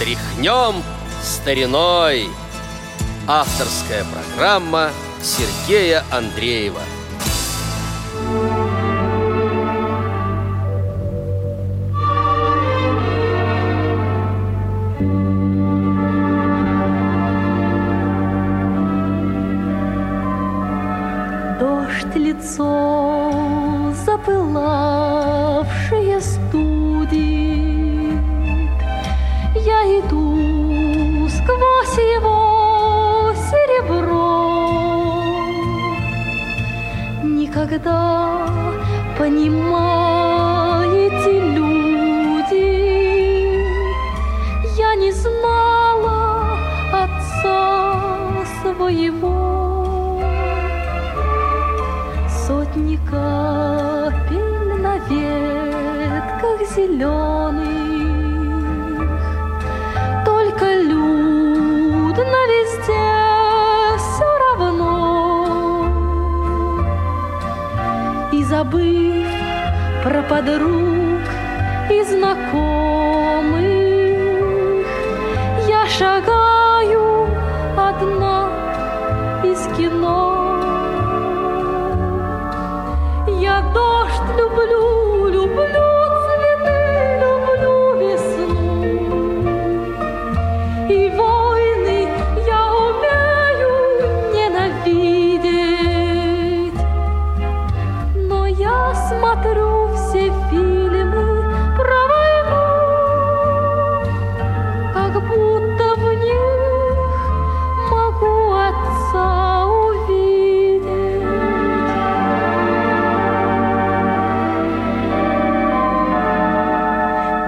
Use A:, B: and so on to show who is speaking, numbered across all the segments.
A: Тряхнем стариной. Авторская программа Сергея Андреева.
B: Дождь лицо запылавшее зеленых, Только людно везде все равно. И забыв про подруг и знакомых, Я шагаю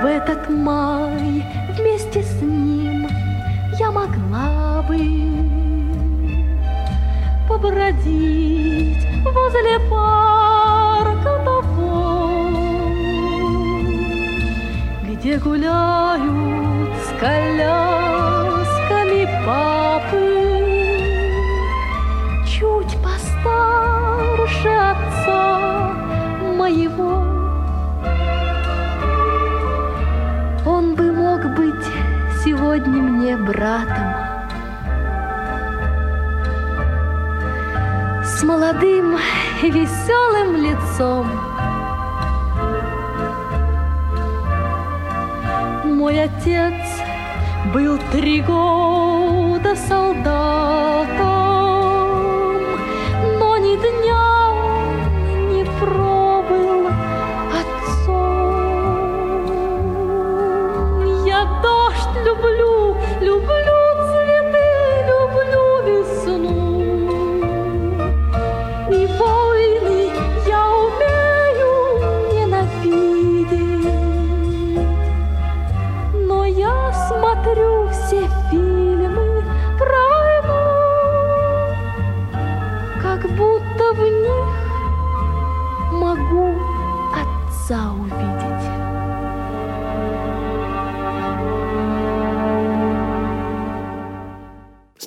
B: В этот май вместе с ним я могла бы побродить возле парка того, где гуляют с колясками папы, чуть постарше отца моего. Сегодня мне братом. С молодым и веселым лицом. Мой отец был три года солдатом,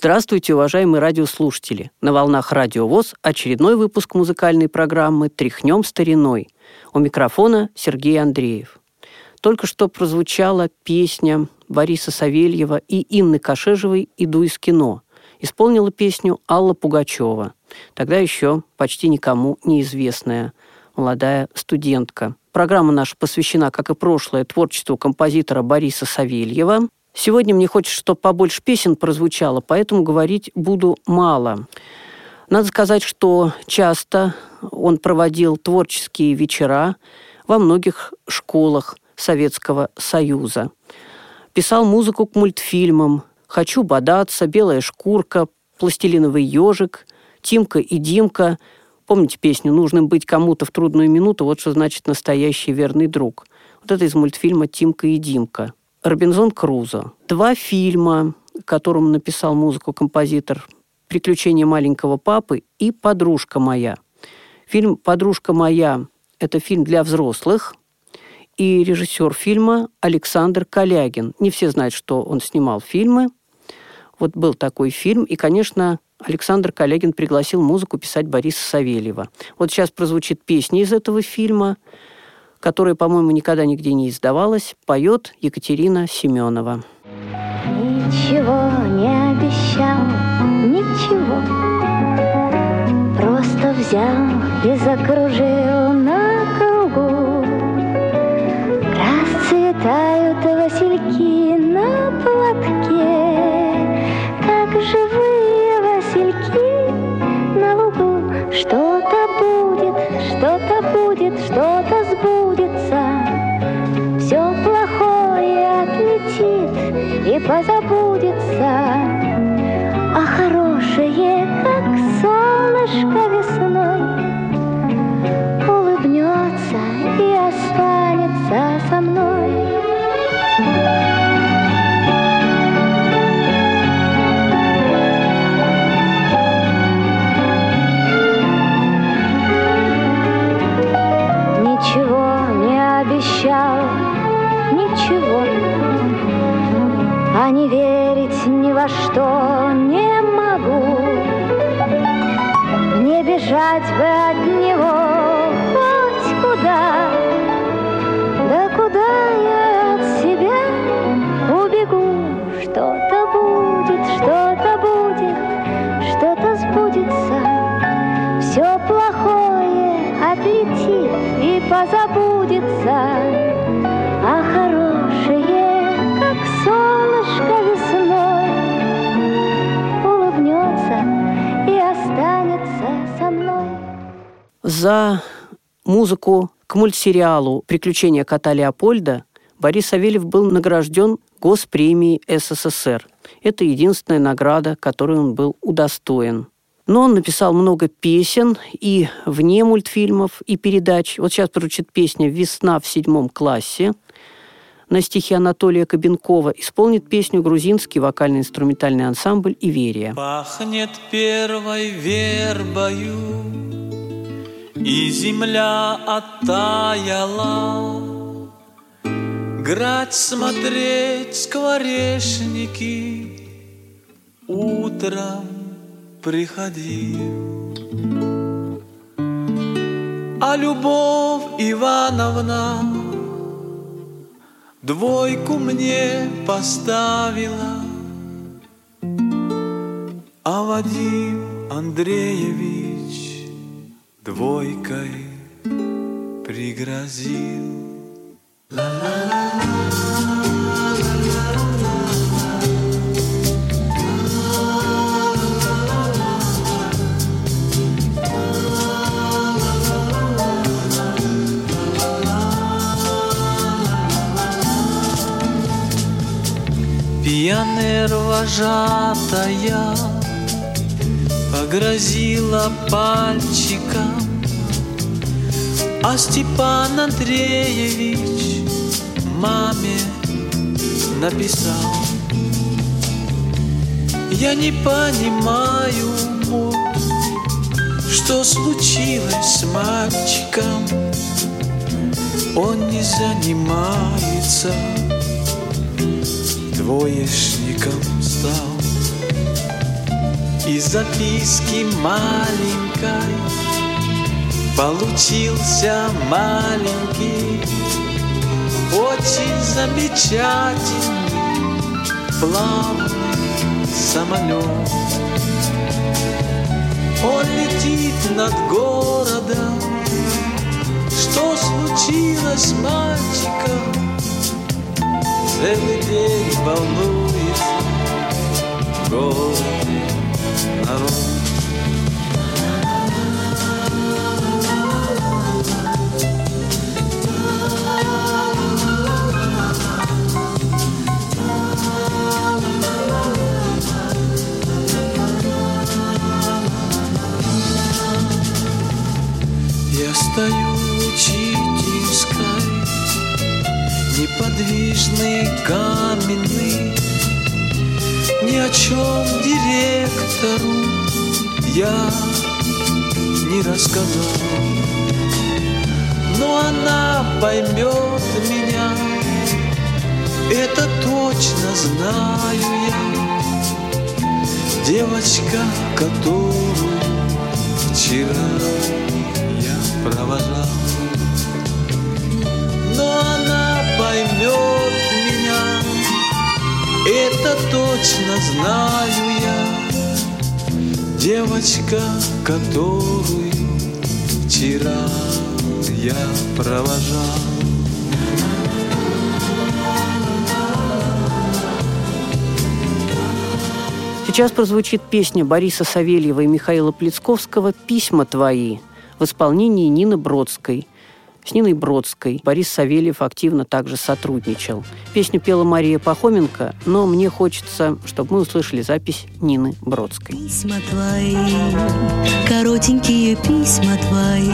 C: Здравствуйте, уважаемые радиослушатели! На волнах Радио ВОЗ очередной выпуск музыкальной программы «Тряхнем стариной». У микрофона Сергей Андреев. Только что прозвучала песня Бориса Савельева и Инны Кашежевой «Иду из кино». Исполнила песню Алла Пугачева, тогда еще почти никому неизвестная молодая студентка. Программа наша посвящена, как и прошлое, творчеству композитора Бориса Савельева. Сегодня мне хочется, чтобы побольше песен прозвучало, поэтому говорить буду мало. Надо сказать, что часто он проводил творческие вечера во многих школах Советского Союза. Писал музыку к мультфильмам «Хочу бодаться», «Белая шкурка», «Пластилиновый ежик», «Тимка и Димка». Помните песню «Нужно быть кому-то в трудную минуту», вот что значит настоящий верный друг. Вот это из мультфильма «Тимка и Димка». Робинзон Крузо. Два фильма, которому написал музыку композитор «Приключения маленького папы» и «Подружка моя». Фильм «Подружка моя» – это фильм для взрослых, и режиссер фильма Александр Калягин. Не все знают, что он снимал фильмы. Вот был такой фильм, и, конечно, Александр Калягин пригласил музыку писать Бориса Савельева. Вот сейчас прозвучит песня из этого фильма, которая, по-моему, никогда нигде не издавалась, поет Екатерина Семенова.
D: Ничего не обещал, ничего. Просто взял и закружил на кругу. Расцветают васильки на платке. Как живые васильки на лугу Что-то Все плохое отлетит и позабудется. А хорошее, как солнышко весной Улыбнется и останется со мной ничего. А не верить ни во что не могу. Не бежать бы от него. Хоть куда. Да куда я от себя убегу? Что-то будет, что-то будет, что-то сбудется. Все плохое отлетит и позабудется,
C: За музыку к мультсериалу «Приключения кота Леопольда» Борис Савельев был награжден Госпремией СССР. Это единственная награда, которой он был удостоен. Но он написал много песен и вне мультфильмов, и передач. Вот сейчас прозвучит песня «Весна в седьмом классе». На стихи Анатолия Кабенкова исполнит песню грузинский вокально-инструментальный ансамбль «Иверия».
E: Пахнет первой вербою, И земля оттаяла. Грать смотреть скворечники Утром приходи. А Любовь Ивановна Двойку мне поставила, А Вадим Андреевич Двойкой пригрозил. Пионер вожатая Погрозила пальчиком А Степан Андреевич Маме написал. Я не понимаю, мол, Что случилось с мальчиком. Он не занимается двоечником стал. Из записки маленькой Получился маленький Очень замечательный Плавный самолет. Он летит над городом. Что случилось мальчиком Целый день волнуется город народ. Неподвижный, каменный, Ни о чем директору я не рассказал. Но она поймет меня, это точно знаю я. Девочка, которую вчера я провожал поймет меня,
F: это точно знаю я, девочка, которую вчера я провожал.
C: Сейчас прозвучит песня Бориса Савельева и Михаила Плецковского «Письма твои» в исполнении Нины Бродской – с Ниной Бродской Борис Савельев активно также сотрудничал. Песню пела Мария Пахоменко, но мне хочется, чтобы мы услышали запись Нины Бродской.
G: Письма твои, коротенькие письма твои,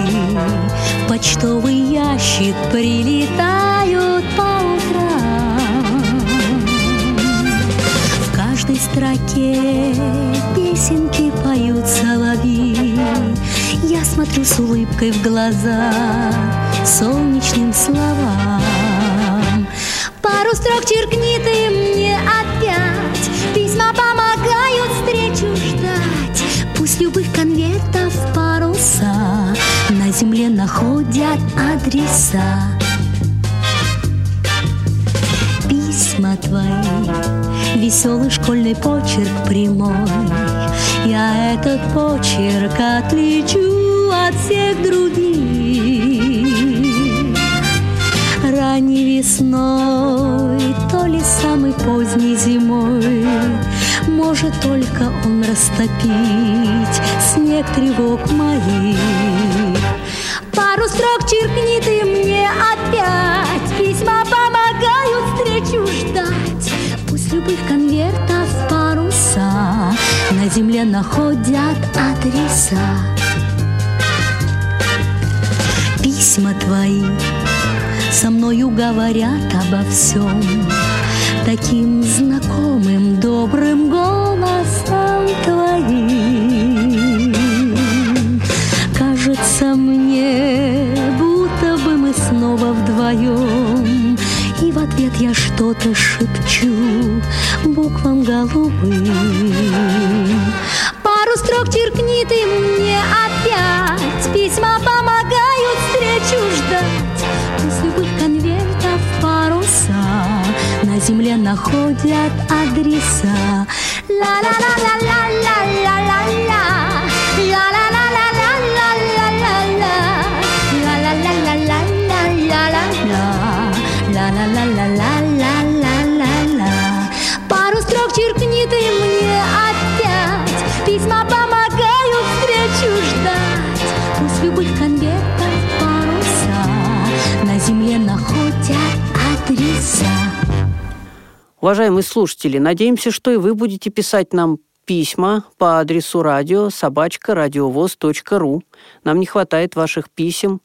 G: в почтовый ящик прилетают по каждой строке песенки поют соловьи. Смотрю с улыбкой в глаза солнечным словам. Пару строк черкни ты мне опять, письма помогают встречу ждать. Пусть любых конвертов паруса на земле находят адреса. Письма твои веселый школьный почерк прямой. Я этот почерк отличу от всех других. Ранней весной, то ли самой поздней зимой, Может только он растопить снег тревог моих. Пару строк черкни ты мне опять, Письма помогают встречу ждать любых конвертов паруса На земле находят адреса Письма твои. Со мною говорят обо всем. Таким знакомым добрым голосом твоим. Кажется мне, будто бы мы снова вдвоем. И в ответ я что-то шепчу буквам голубым. Пару строк черкни ты мне находят адреса. Ла-ла-ла-ла-ла-ла-ла-ла
C: Уважаемые слушатели, надеемся, что и вы будете писать нам письма по адресу радио собачка радиовоз.ру. Нам не хватает ваших писем,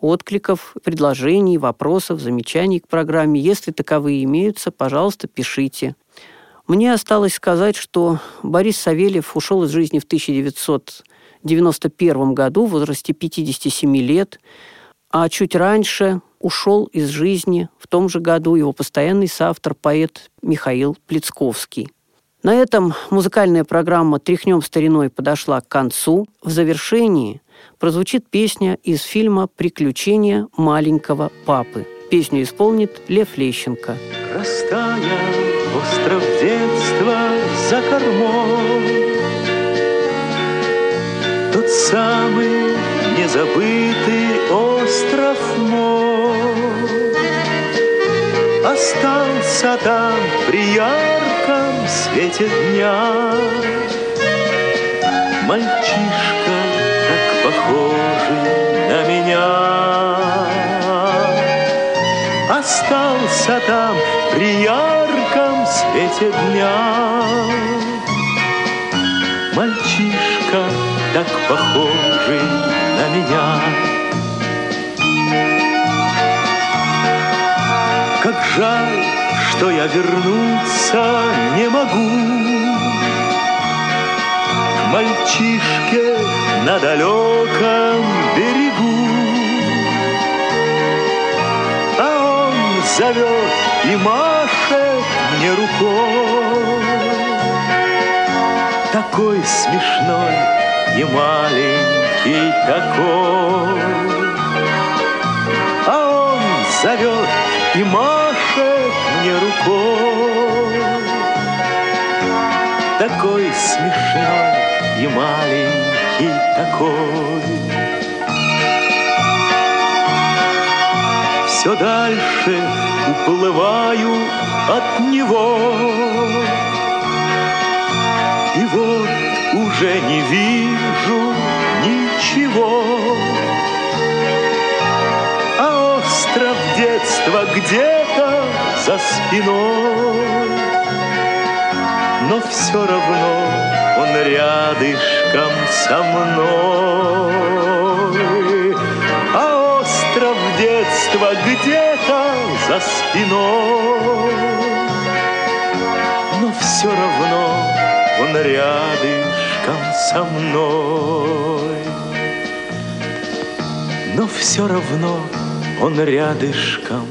C: откликов, предложений, вопросов, замечаний к программе. Если таковые имеются, пожалуйста, пишите. Мне осталось сказать, что Борис Савельев ушел из жизни в 1991 году в возрасте 57 лет, а чуть раньше ушел из жизни в том же году его постоянный соавтор, поэт Михаил Плецковский. На этом музыкальная программа «Тряхнем стариной» подошла к концу. В завершении прозвучит песня из фильма «Приключения маленького папы». Песню исполнит Лев Лещенко.
F: Растая остров детства за кормой, Тот самый незабытый остров мой. Остался там при ярком свете дня. Мальчишка, так похожий на меня. Остался там при ярком свете дня. Мальчишка, так похожий на меня. Как жаль, что я вернуться не могу К мальчишке на далеком берегу. А он зовет и машет мне рукой. Такой смешной и маленький такой. А он зовет и машет мне рукой. такой смешной и маленький такой. Все дальше уплываю от него. Уже не вижу ничего. А остров детства где-то за спиной. Но все равно он рядышком со мной. А остров детства где-то за спиной. Но все равно он рядышком со мной. Но все равно он рядышком.